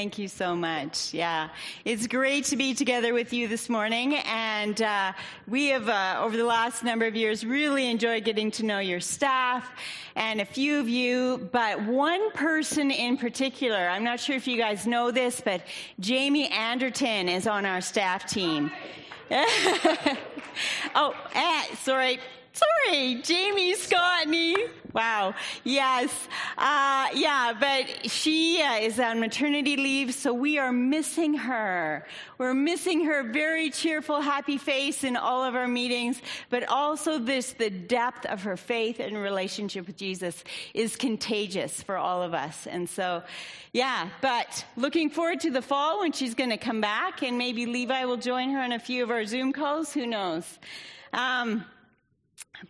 Thank you so much. Yeah, it's great to be together with you this morning. And uh, we have, uh, over the last number of years, really enjoyed getting to know your staff and a few of you. But one person in particular, I'm not sure if you guys know this, but Jamie Anderton is on our staff team. oh, eh, sorry. Sorry, Jamie Scottney. Wow. Yes. Uh, yeah, but she uh, is on maternity leave, so we are missing her. We're missing her very cheerful, happy face in all of our meetings, but also this, the depth of her faith and relationship with Jesus is contagious for all of us. And so, yeah, but looking forward to the fall when she's going to come back, and maybe Levi will join her on a few of our Zoom calls. Who knows? Um,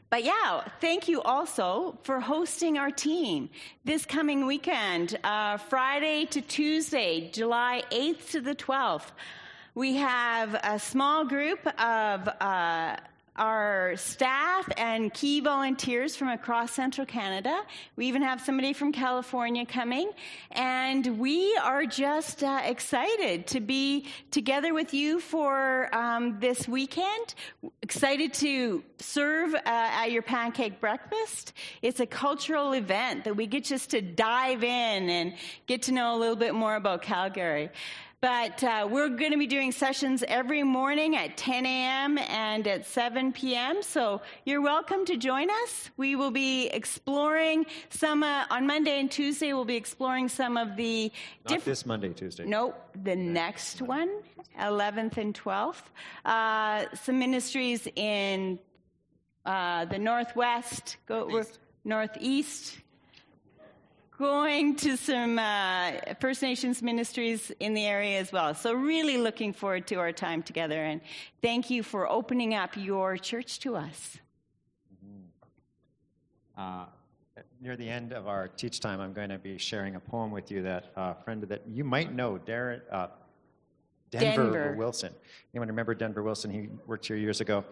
but yeah, thank you also for hosting our team this coming weekend, uh, Friday to Tuesday, July 8th to the 12th. We have a small group of uh, our staff and key volunteers from across central Canada. We even have somebody from California coming. And we are just uh, excited to be together with you for um, this weekend. Excited to serve uh, at your pancake breakfast. It's a cultural event that we get just to dive in and get to know a little bit more about Calgary. But uh, we're going to be doing sessions every morning at 10 a.m. and at 7 p.m. So you're welcome to join us. We will be exploring some uh, on Monday and Tuesday. We'll be exploring some of the Not this Monday, Tuesday. Nope, the next one, 11th and 12th. Uh, some ministries in uh, the Northwest, go, Northeast. Northeast going to some uh, First Nations ministries in the area as well. So, really looking forward to our time together. And thank you for opening up your church to us. Mm-hmm. Uh, near the end of our teach time, I'm going to be sharing a poem with you that a uh, friend that you might know, Darren. Uh, Denver, Denver, Wilson. Anyone remember Denver Wilson? He worked here years ago.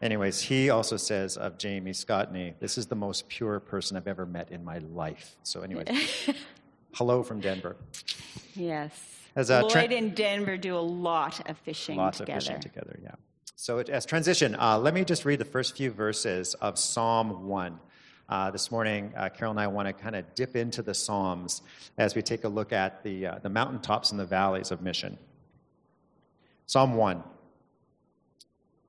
Anyways, he also says of Jamie Scottney, this is the most pure person I've ever met in my life. So, anyways, hello from Denver. Yes. As, uh, Lloyd tra- and Denver do a lot of fishing Lots together. of fishing together, yeah. So, it, as transition, uh, let me just read the first few verses of Psalm 1. Uh, this morning, uh, Carol and I want to kind of dip into the Psalms as we take a look at the, uh, the mountaintops and the valleys of mission. Psalm 1.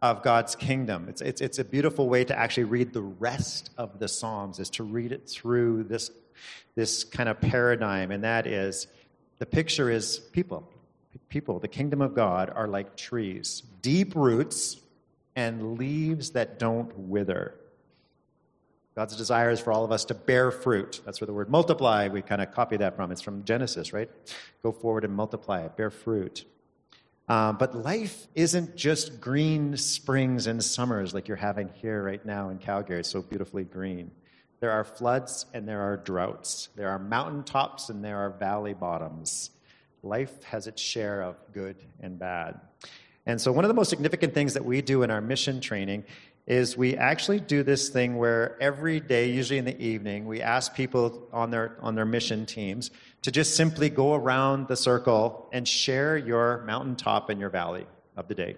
of God's kingdom. It's, it's, it's a beautiful way to actually read the rest of the Psalms, is to read it through this, this kind of paradigm, and that is the picture is people. People, the kingdom of God, are like trees, deep roots and leaves that don't wither. God's desire is for all of us to bear fruit. That's where the word multiply, we kind of copy that from. It's from Genesis, right? Go forward and multiply bear fruit. Uh, but life isn't just green springs and summers like you're having here right now in Calgary. It's so beautifully green. There are floods and there are droughts. There are mountaintops and there are valley bottoms. Life has its share of good and bad. And so, one of the most significant things that we do in our mission training is we actually do this thing where every day, usually in the evening, we ask people on their, on their mission teams to just simply go around the circle and share your mountaintop and your valley of the day.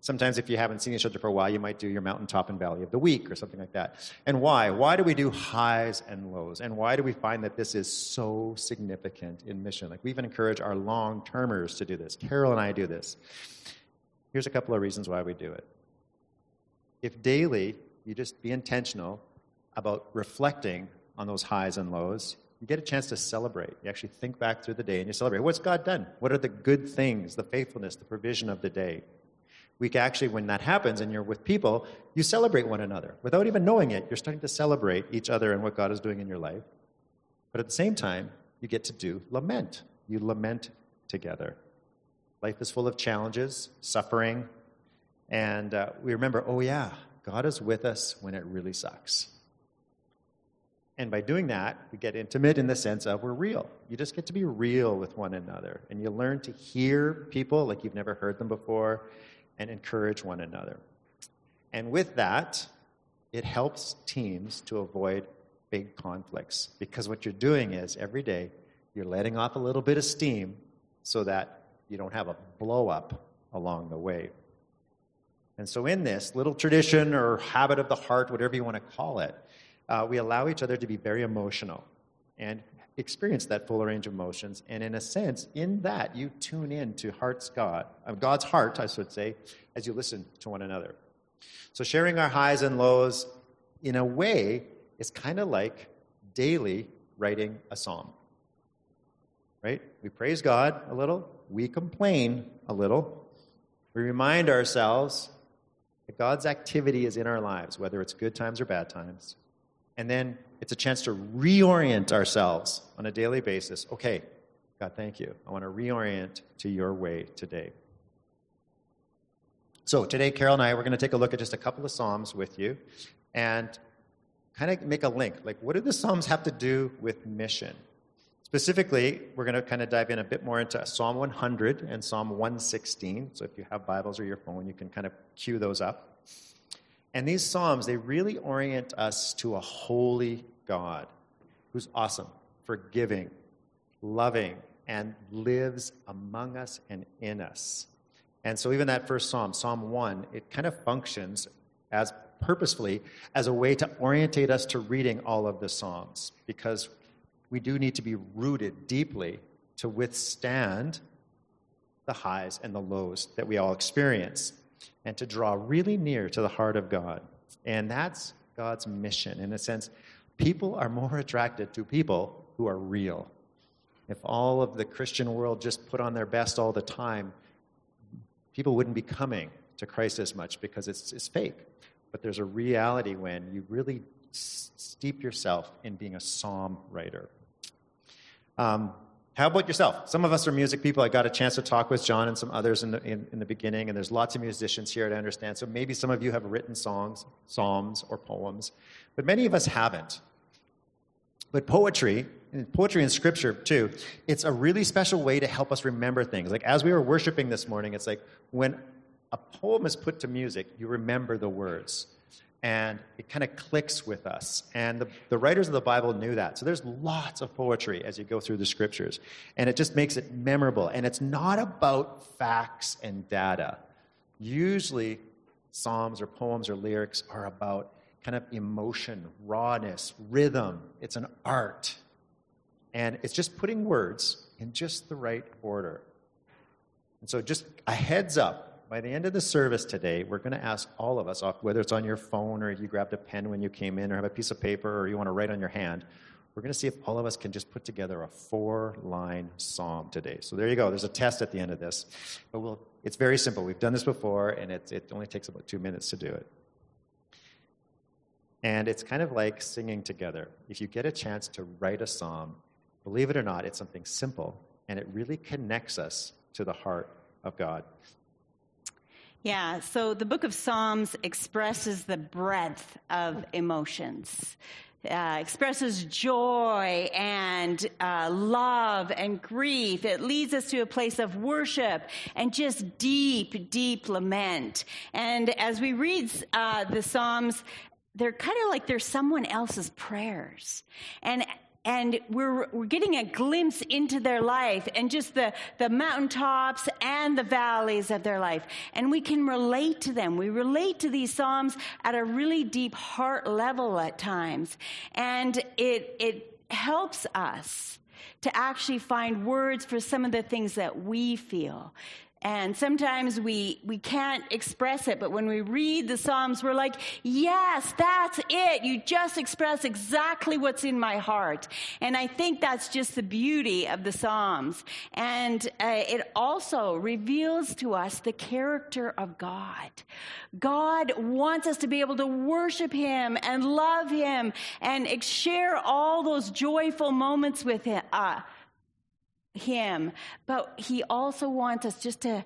Sometimes, if you haven't seen each other for a while, you might do your mountaintop and valley of the week or something like that. And why? Why do we do highs and lows? And why do we find that this is so significant in mission? Like, we even encourage our long termers to do this. Carol and I do this. Here's a couple of reasons why we do it if daily you just be intentional about reflecting on those highs and lows, you get a chance to celebrate. You actually think back through the day and you celebrate. What's God done? What are the good things, the faithfulness, the provision of the day? We actually, when that happens and you're with people, you celebrate one another. Without even knowing it, you're starting to celebrate each other and what God is doing in your life. But at the same time, you get to do lament. You lament together. Life is full of challenges, suffering, and uh, we remember, oh, yeah, God is with us when it really sucks. And by doing that, we get intimate in the sense of we're real. You just get to be real with one another. And you learn to hear people like you've never heard them before and encourage one another. And with that, it helps teams to avoid big conflicts because what you're doing is every day you're letting off a little bit of steam so that you don't have a blow up along the way. And so, in this little tradition or habit of the heart, whatever you want to call it, uh, we allow each other to be very emotional and experience that full range of emotions. And in a sense, in that, you tune in to heart's God, uh, God's heart, I should say, as you listen to one another. So, sharing our highs and lows, in a way, is kind of like daily writing a psalm. Right? We praise God a little, we complain a little, we remind ourselves that God's activity is in our lives, whether it's good times or bad times. And then it's a chance to reorient ourselves on a daily basis. Okay, God, thank you. I want to reorient to your way today. So today, Carol and I, we're going to take a look at just a couple of Psalms with you and kind of make a link. Like, what do the Psalms have to do with mission? Specifically, we're going to kind of dive in a bit more into Psalm 100 and Psalm 116. So if you have Bibles or your phone, you can kind of cue those up. And these Psalms, they really orient us to a holy God who's awesome, forgiving, loving, and lives among us and in us. And so, even that first Psalm, Psalm 1, it kind of functions as purposefully as a way to orientate us to reading all of the Psalms because we do need to be rooted deeply to withstand the highs and the lows that we all experience and to draw really near to the heart of God. And that's God's mission. In a sense, people are more attracted to people who are real. If all of the Christian world just put on their best all the time, people wouldn't be coming to Christ as much because it's, it's fake. But there's a reality when you really steep yourself in being a psalm writer. Um, how about yourself? Some of us are music people. I got a chance to talk with John and some others in the, in, in, the beginning, and there's lots of musicians here to understand. So maybe some of you have written songs, psalms, or poems, but many of us haven't. But poetry, and poetry and scripture too, it's a really special way to help us remember things. Like as we were worshiping this morning, it's like when a poem is put to music, you remember the words and it kind of clicks with us. And the, the writers of the Bible knew that. So there's lots of poetry as you go through the scriptures, and it just makes it memorable. And it's not about facts and data. Usually, psalms or poems or lyrics are about kind of emotion, rawness, rhythm. It's an art. And it's just putting words in just the right order. And so, just a heads up by the end of the service today, we're going to ask all of us, whether it's on your phone or you grabbed a pen when you came in or have a piece of paper or you want to write on your hand, we're going to see if all of us can just put together a four line psalm today. So there you go. There's a test at the end of this. But we'll, it's very simple. We've done this before, and it, it only takes about two minutes to do it. And it's kind of like singing together. If you get a chance to write a psalm, believe it or not, it's something simple, and it really connects us to the heart of God. Yeah, so the book of Psalms expresses the breadth of emotions. Uh, expresses joy and uh, love and grief. It leads us to a place of worship and just deep, deep lament. And as we read uh, the Psalms, they're kind of like they're someone else's prayers. And and we're, we're getting a glimpse into their life and just the, the mountaintops and the valleys of their life. And we can relate to them. We relate to these Psalms at a really deep heart level at times. And it, it helps us to actually find words for some of the things that we feel. And sometimes we, we can't express it, but when we read the Psalms, we're like, yes, that's it. You just express exactly what's in my heart. And I think that's just the beauty of the Psalms. And uh, it also reveals to us the character of God. God wants us to be able to worship Him and love Him and share all those joyful moments with Him. Uh, Him, but He also wants us just to,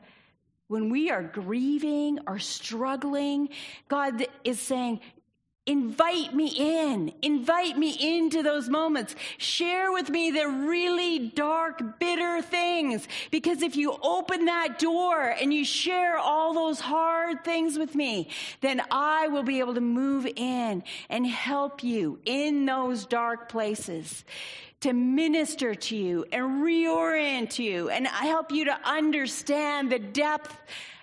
when we are grieving or struggling, God is saying, Invite me in. Invite me into those moments. Share with me the really dark, bitter things. Because if you open that door and you share all those hard things with me, then I will be able to move in and help you in those dark places to minister to you and reorient you and help you to understand the depth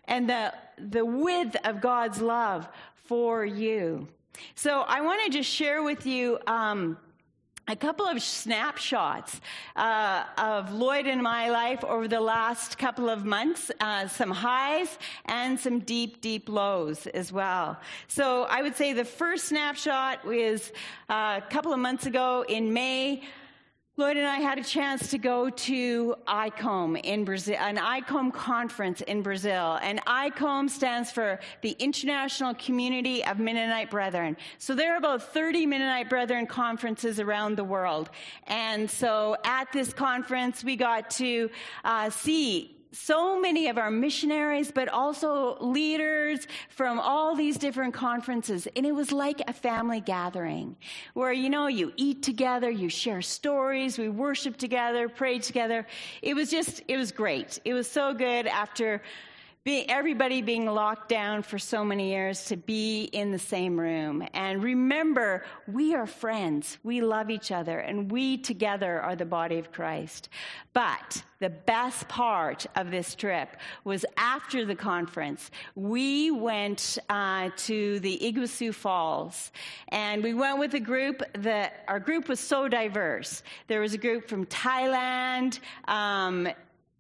and the, the width of God's love for you. So I want to just share with you um, a couple of snapshots uh, of Lloyd in my life over the last couple of months, uh, some highs and some deep, deep lows as well. So I would say the first snapshot was uh, a couple of months ago in May. Lloyd and I had a chance to go to ICOM in Brazil, an ICOM conference in Brazil. And ICOM stands for the International Community of Mennonite Brethren. So there are about 30 Mennonite Brethren conferences around the world. And so at this conference, we got to uh, see so many of our missionaries, but also leaders from all these different conferences. And it was like a family gathering where, you know, you eat together, you share stories, we worship together, pray together. It was just, it was great. It was so good after being, everybody being locked down for so many years to be in the same room. And remember, we are friends. We love each other, and we together are the body of Christ. But the best part of this trip was after the conference, we went uh, to the Iguazu Falls, and we went with a group that our group was so diverse. There was a group from Thailand, um,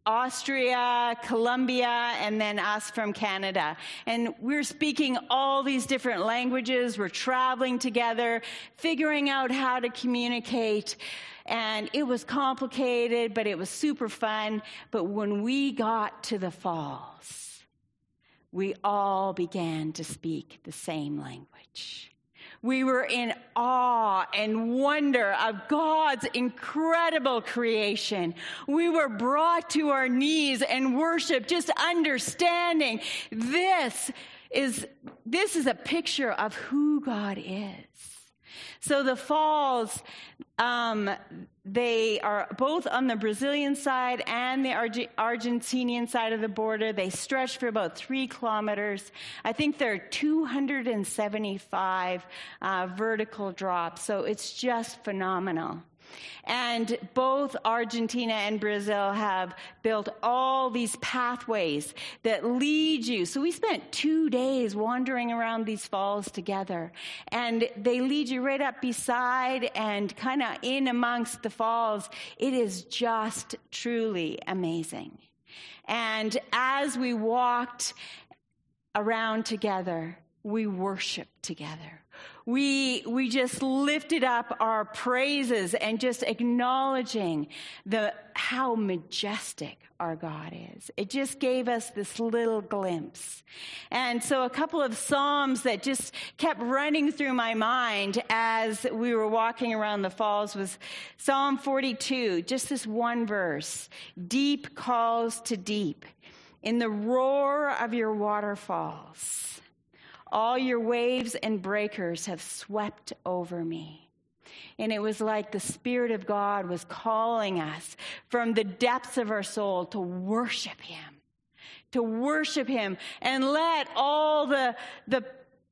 Austria, Colombia, and then us from Canada. And we're speaking all these different languages. We're traveling together, figuring out how to communicate. And it was complicated, but it was super fun. But when we got to the falls, we all began to speak the same language. We were in awe and wonder of God's incredible creation. We were brought to our knees and worship, just understanding this is, this is a picture of who God is. So the falls, um, they are both on the Brazilian side and the Arge- Argentinian side of the border. They stretch for about three kilometers. I think there are 275 uh, vertical drops, so it's just phenomenal. And both Argentina and Brazil have built all these pathways that lead you. So we spent two days wandering around these falls together. And they lead you right up beside and kind of in amongst the falls. It is just truly amazing. And as we walked around together, we worshiped together we, we just lifted up our praises and just acknowledging the, how majestic our God is. It just gave us this little glimpse. And so a couple of Psalms that just kept running through my mind as we were walking around the falls was Psalm 42, just this one verse. Deep calls to deep in the roar of your waterfalls. All your waves and breakers have swept over me. And it was like the Spirit of God was calling us from the depths of our soul to worship Him, to worship Him and let all the, the,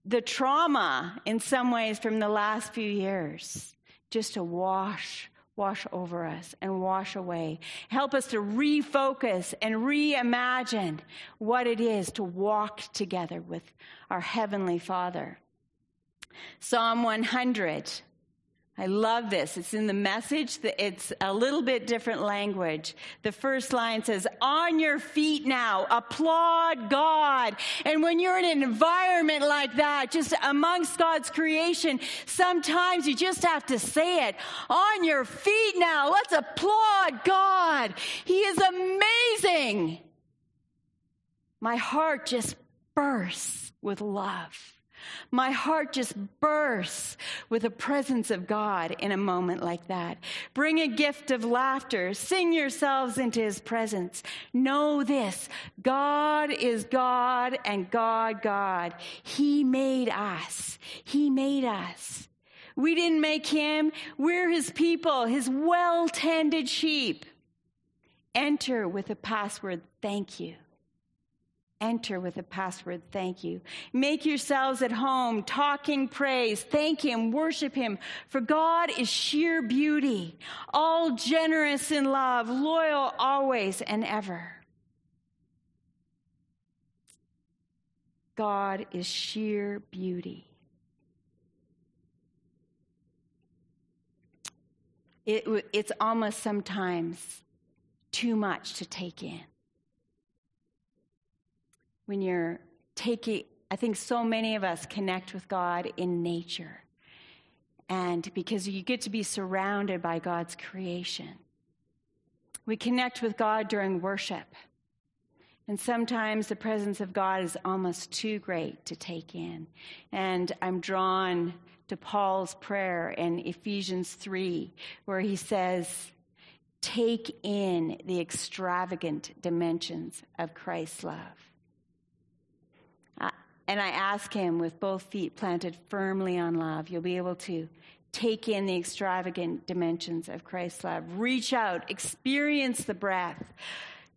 the trauma in some ways from the last few years just to wash wash over us and wash away. Help us to refocus and reimagine what it is to walk together with our Heavenly Father. Psalm 100 I love this. It's in the message. It's a little bit different language. The first line says, on your feet now, applaud God. And when you're in an environment like that, just amongst God's creation, sometimes you just have to say it. On your feet now, let's applaud God. He is amazing. My heart just bursts with love My heart just bursts with the presence of God in a moment like that. Bring a gift of laughter. Sing yourselves into his presence. Know this God is God and God, God. He made us. He made us. We didn't make him. We're his people, his well tended sheep. Enter with a password, thank you. Enter with a password, thank you. Make yourselves at home, talking praise, thank him, worship him, for God is sheer beauty, all generous in love, loyal always and ever. God is sheer beauty. It, it's almost sometimes too much to take in. When you're taking, I think so many of us connect with God in nature. And because you get to be surrounded by God's creation, we connect with God during worship. And sometimes the presence of God is almost too great to take in. And I'm drawn to Paul's prayer in Ephesians 3, where he says, Take in the extravagant dimensions of Christ's love. And I ask him, with both feet planted firmly on love, you'll be able to take in the extravagant dimensions of Christ's love. Reach out, experience the breath,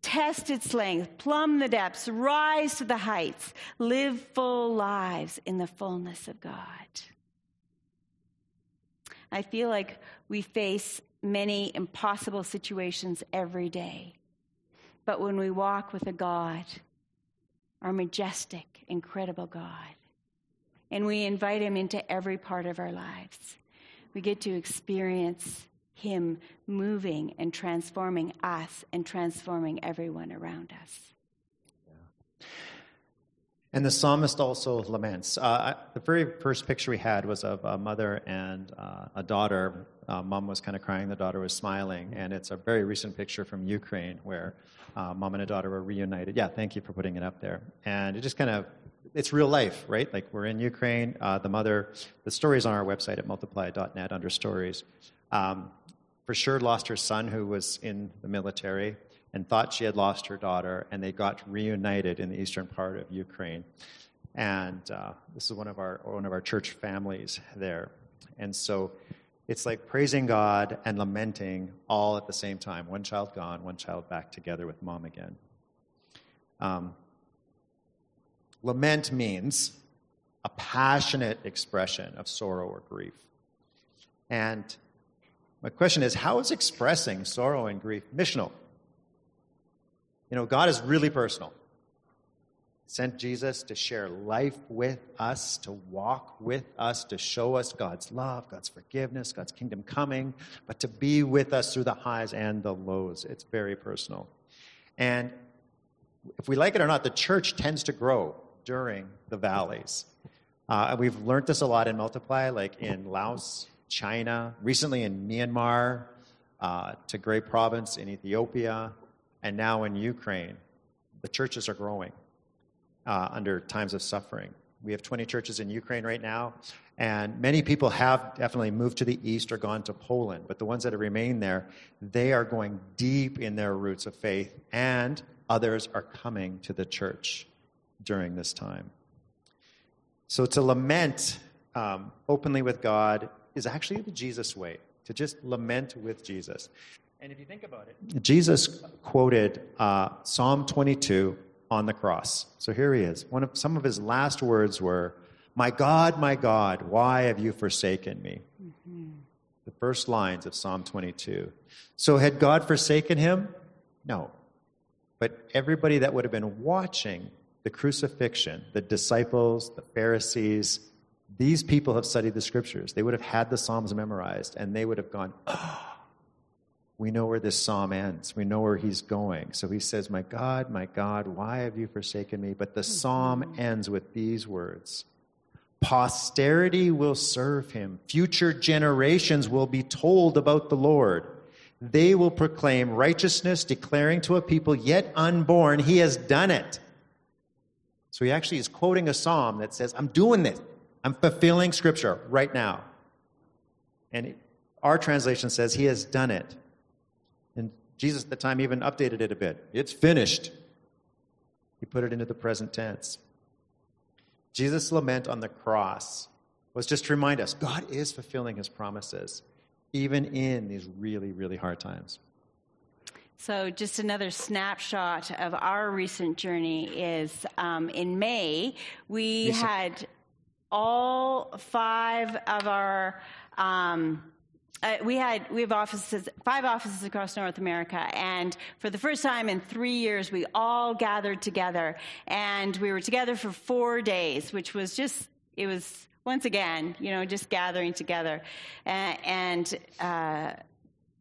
test its length, plumb the depths, rise to the heights, live full lives in the fullness of God. I feel like we face many impossible situations every day. But when we walk with a God, our majestic, incredible God, and we invite Him into every part of our lives, we get to experience Him moving and transforming us and transforming everyone around us. And the psalmist also laments. Uh, the very first picture we had was of a mother and uh, a daughter. Uh, mom was kind of crying, the daughter was smiling. And it's a very recent picture from Ukraine where uh, mom and a daughter were reunited. Yeah, thank you for putting it up there. And it just kind of, it's real life, right? Like we're in Ukraine. Uh, the mother, the story is on our website at multiply.net under stories. Um, for sure lost her son who was in the military and thought she had lost her daughter, and they got reunited in the eastern part of Ukraine. And uh, this is one of our one of our church families there, and so it's like praising God and lamenting all at the same time. One child gone, one child back together with mom again. Um, lament means a passionate expression of sorrow or grief. And my question is, how is expressing sorrow and grief missional? You know, God is really personal. Sent Jesus to share life with us, to walk with us, to show us God's love, God's forgiveness, God's kingdom coming, but to be with us through the highs and the lows. It's very personal. And if we like it or not, the church tends to grow during the valleys. Uh, we've learned this a lot in Multiply, like in Laos, China, recently in Myanmar, uh, Tigray province in Ethiopia, and now in Ukraine, the churches are growing uh, under times of suffering. We have 20 churches in Ukraine right now, and many people have definitely moved to the east or gone to Poland. But the ones that have remained there, they are going deep in their roots of faith, and others are coming to the church during this time. So to lament um, openly with God is actually the Jesus way, to just lament with Jesus. And if you think about it, Jesus quoted uh, Psalm 22 on the cross. So here he is. One of some of his last words were, "My God, my God, why have you forsaken me?" Mm-hmm. The first lines of Psalm 22. So had God forsaken him? No. But everybody that would have been watching the crucifixion, the disciples, the Pharisees, these people have studied the scriptures. They would have had the Psalms memorized and they would have gone, oh, we know where this psalm ends. We know where he's going. So he says, My God, my God, why have you forsaken me? But the hmm. psalm ends with these words Posterity will serve him, future generations will be told about the Lord. They will proclaim righteousness, declaring to a people yet unborn, He has done it. So he actually is quoting a psalm that says, I'm doing this. I'm fulfilling scripture right now. And our translation says he has done it. Jesus at the time even updated it a bit. It's finished. He put it into the present tense. Jesus' lament on the cross was just to remind us God is fulfilling his promises, even in these really, really hard times. So, just another snapshot of our recent journey is um, in May, we Lisa. had all five of our. Um, uh, we had we have offices five offices across North America and for the first time in 3 years we all gathered together and we were together for 4 days which was just it was once again you know just gathering together. Uh, and uh,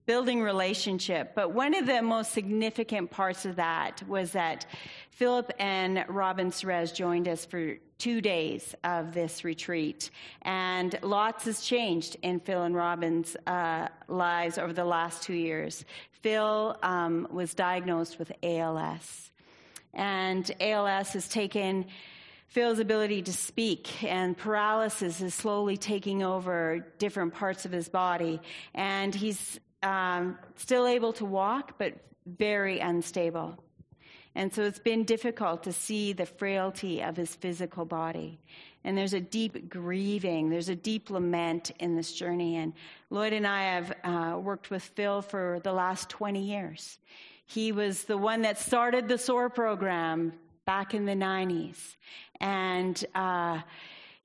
building relationship. But one of the most significant parts of that was that Philip and Robin Serez joined us for two days of this retreat. And lots has changed in Phil and Robin's uh, lives over the last two years. Phil um, was diagnosed with ALS. And ALS has taken Phil's ability to speak, and paralysis is slowly taking over different parts of his body. And he's um, still able to walk, but very unstable. And so it's been difficult to see the frailty of his physical body. And there's a deep grieving, there's a deep lament in this journey. And Lloyd and I have uh, worked with Phil for the last 20 years. He was the one that started the SOAR program back in the 90s. And uh,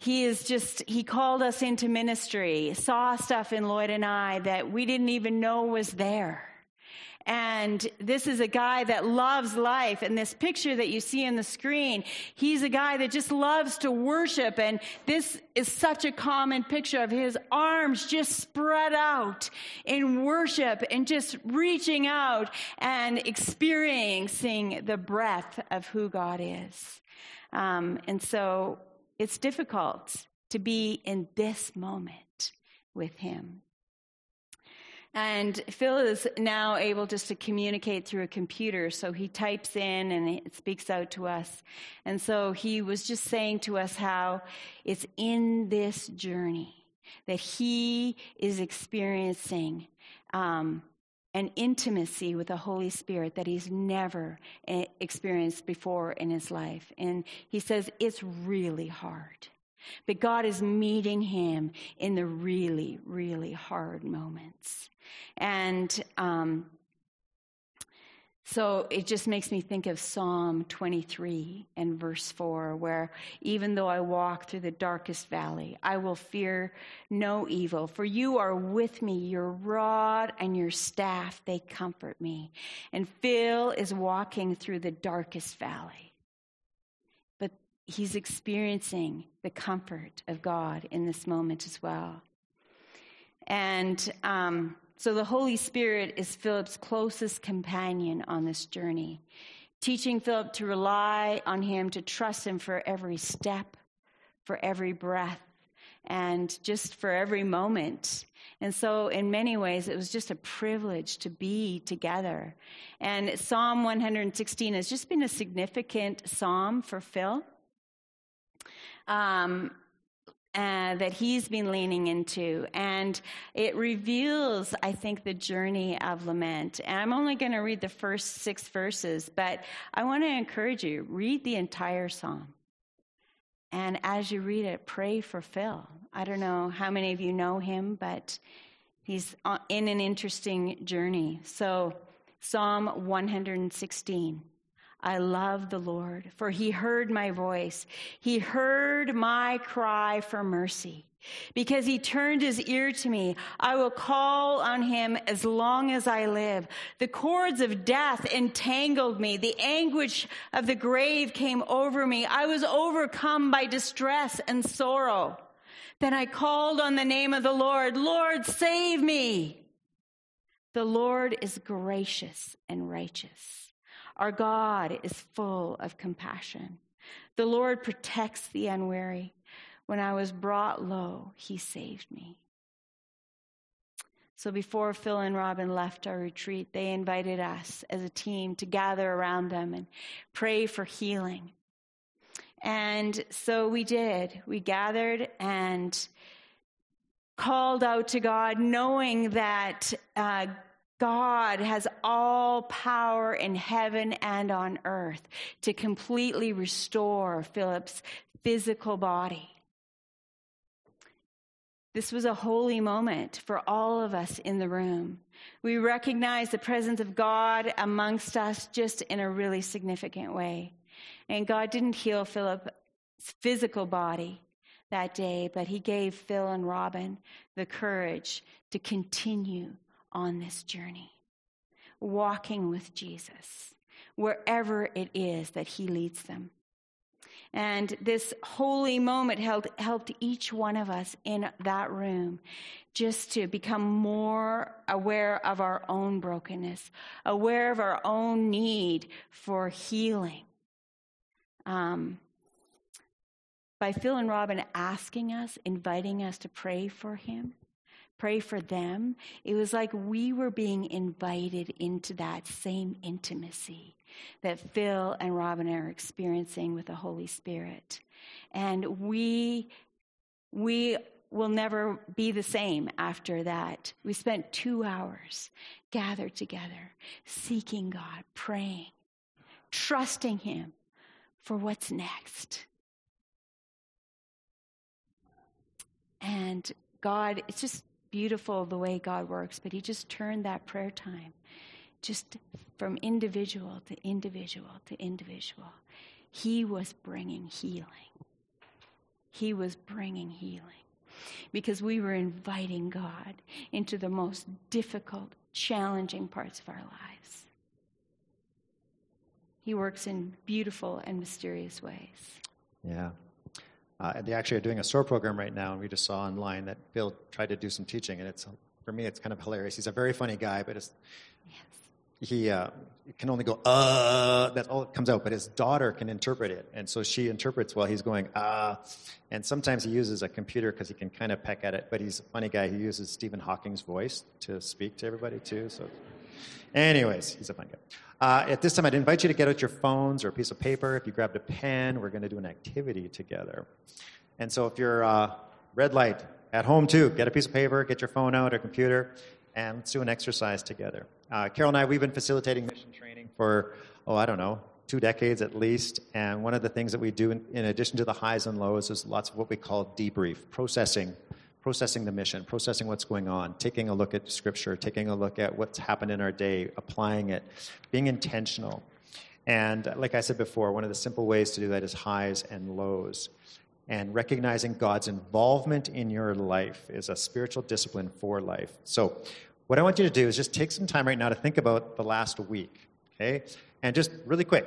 he is just, he called us into ministry, saw stuff in Lloyd and I that we didn't even know was there. And this is a guy that loves life. And this picture that you see on the screen, he's a guy that just loves to worship. And this is such a common picture of his arms just spread out in worship and just reaching out and experiencing the breath of who God is. Um, and so it's difficult to be in this moment with Him. And Phil is now able just to communicate through a computer. So he types in and it speaks out to us. And so he was just saying to us how it's in this journey that he is experiencing um, an intimacy with the Holy Spirit that he's never eh, experienced before in his life. And he says it's really hard. But God is meeting him in the really, really hard moments. And um, so it just makes me think of Psalm 23 and verse 4, where even though I walk through the darkest valley, I will fear no evil, for you are with me. Your rod and your staff, they comfort me. And Phil is walking through the darkest valley, but he's experiencing the comfort of God in this moment as well. And, um, so the Holy Spirit is Philip's closest companion on this journey, teaching Philip to rely on him, to trust him for every step, for every breath, and just for every moment. And so, in many ways, it was just a privilege to be together. And Psalm 116 has just been a significant psalm for Phil. Um, uh, that he's been leaning into. And it reveals, I think, the journey of lament. And I'm only going to read the first six verses, but I want to encourage you read the entire psalm. And as you read it, pray for Phil. I don't know how many of you know him, but he's in an interesting journey. So, Psalm 116. I love the Lord, for he heard my voice. He heard my cry for mercy. Because he turned his ear to me, I will call on him as long as I live. The cords of death entangled me. The anguish of the grave came over me. I was overcome by distress and sorrow. Then I called on the name of the Lord. Lord, save me. The Lord is gracious and righteous our God is full of compassion. The Lord protects the unwary. When I was brought low, he saved me. So before Phil and Robin left our retreat, they invited us as a team to gather around them and pray for healing. And so we did. We gathered and called out to God, knowing that uh, God has all power in heaven and on earth to completely restore Philip's physical body. This was a holy moment for all of us in the room. We recognize the presence of God amongst us just in a really significant way. And God didn't heal Philip's physical body that day, but he gave Phil and Robin the courage to continue on this journey, walking with Jesus wherever it is that he leads them. And this holy moment helped, helped each one of us in that room just to become more aware of our own brokenness, aware of our own need for healing. Um, by Phil and Robin asking us, inviting us to pray for him, pray for them, it was like we were being invited into that same intimacy that Phil and Robin are experiencing with the Holy Spirit. And we, we will never be the same after that. We spent two hours gathered together, seeking God, praying, trusting Him for what's next. And God, it's just beautiful the way God works, but He just turned that prayer time just from individual to individual to individual. He was bringing healing. He was bringing healing because we were inviting God into the most difficult, challenging parts of our lives. He works in beautiful and mysterious ways. Yeah. Uh, they actually are doing a SOAR program right now, and we just saw online that Bill tried to do some teaching, and it's for me, it's kind of hilarious. He's a very funny guy, but it's, yes. he uh, can only go uh. That's all that comes out. But his daughter can interpret it, and so she interprets while he's going uh. And sometimes he uses a computer because he can kind of peck at it. But he's a funny guy. He uses Stephen Hawking's voice to speak to everybody too. So, anyways, he's a fun guy. Uh, at this time, I'd invite you to get out your phones or a piece of paper. If you grabbed a pen, we're going to do an activity together. And so if you're uh, red light at home too, get a piece of paper, get your phone out or computer, and let's do an exercise together. Uh, Carol and I, we've been facilitating mission training for, oh, I don't know, two decades at least. And one of the things that we do, in, in addition to the highs and lows, is lots of what we call debrief, processing processing the mission, processing what's going on, taking a look at scripture, taking a look at what's happened in our day, applying it, being intentional. And like I said before, one of the simple ways to do that is highs and lows. And recognizing God's involvement in your life is a spiritual discipline for life. So, what I want you to do is just take some time right now to think about the last week, okay? And just really quick,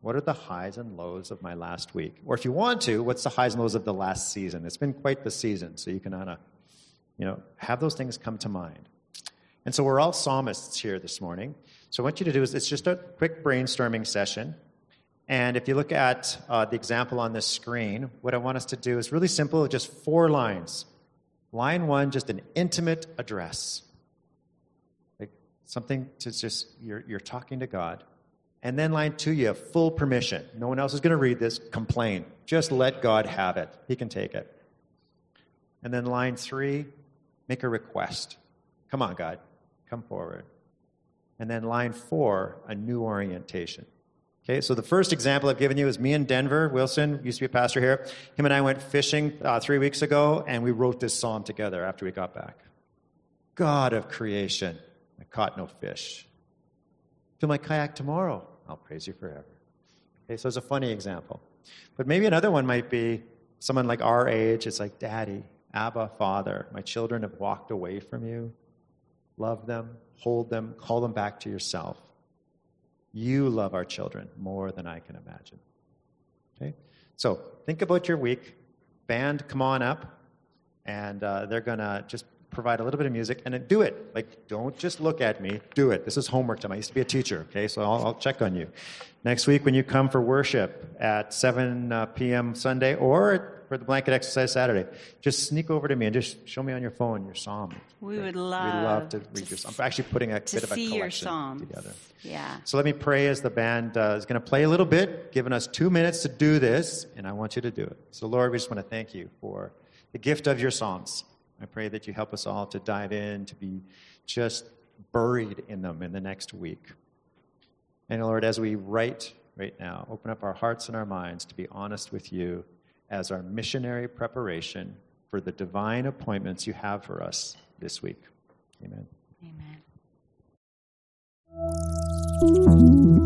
what are the highs and lows of my last week? Or if you want to, what's the highs and lows of the last season? It's been quite the season, so you can kind of, you know, have those things come to mind. And so we're all psalmists here this morning. So what I want you to do is it's just a quick brainstorming session. And if you look at uh, the example on this screen, what I want us to do is really simple, just four lines. Line one, just an intimate address. Like something to just, you're, you're talking to God. And then line two, you have full permission. No one else is going to read this. Complain. Just let God have it. He can take it. And then line three, make a request. Come on, God. Come forward. And then line four, a new orientation. Okay, so the first example I've given you is me in Denver. Wilson used to be a pastor here. Him and I went fishing uh, three weeks ago, and we wrote this psalm together after we got back. God of creation, I caught no fish Fill my kayak tomorrow. I'll praise you forever. Okay, so it's a funny example. But maybe another one might be someone like our age. It's like, Daddy, Abba, Father, my children have walked away from you. Love them, hold them, call them back to yourself. You love our children more than I can imagine. Okay? So think about your week. Band, come on up. And uh, they're going to just provide a little bit of music and then do it. Like, don't just look at me, do it. This is homework time. I used to be a teacher, okay? So I'll, I'll check on you. Next week, when you come for worship at 7 uh, p.m. Sunday or for the blanket exercise Saturday, just sneak over to me and just show me on your phone your psalm. We Great. would We'd love love to to read your psalm. I'm actually putting a bit of a collection together. Yeah. So let me pray as the band uh, is going to play a little bit, giving us two minutes to do this, and I want you to do it. So, Lord, we just want to thank you for the gift of your Psalms. I pray that you help us all to dive in, to be just buried in them in the next week. And Lord, as we write right now, open up our hearts and our minds to be honest with you as our missionary preparation for the divine appointments you have for us this week. Amen. Amen.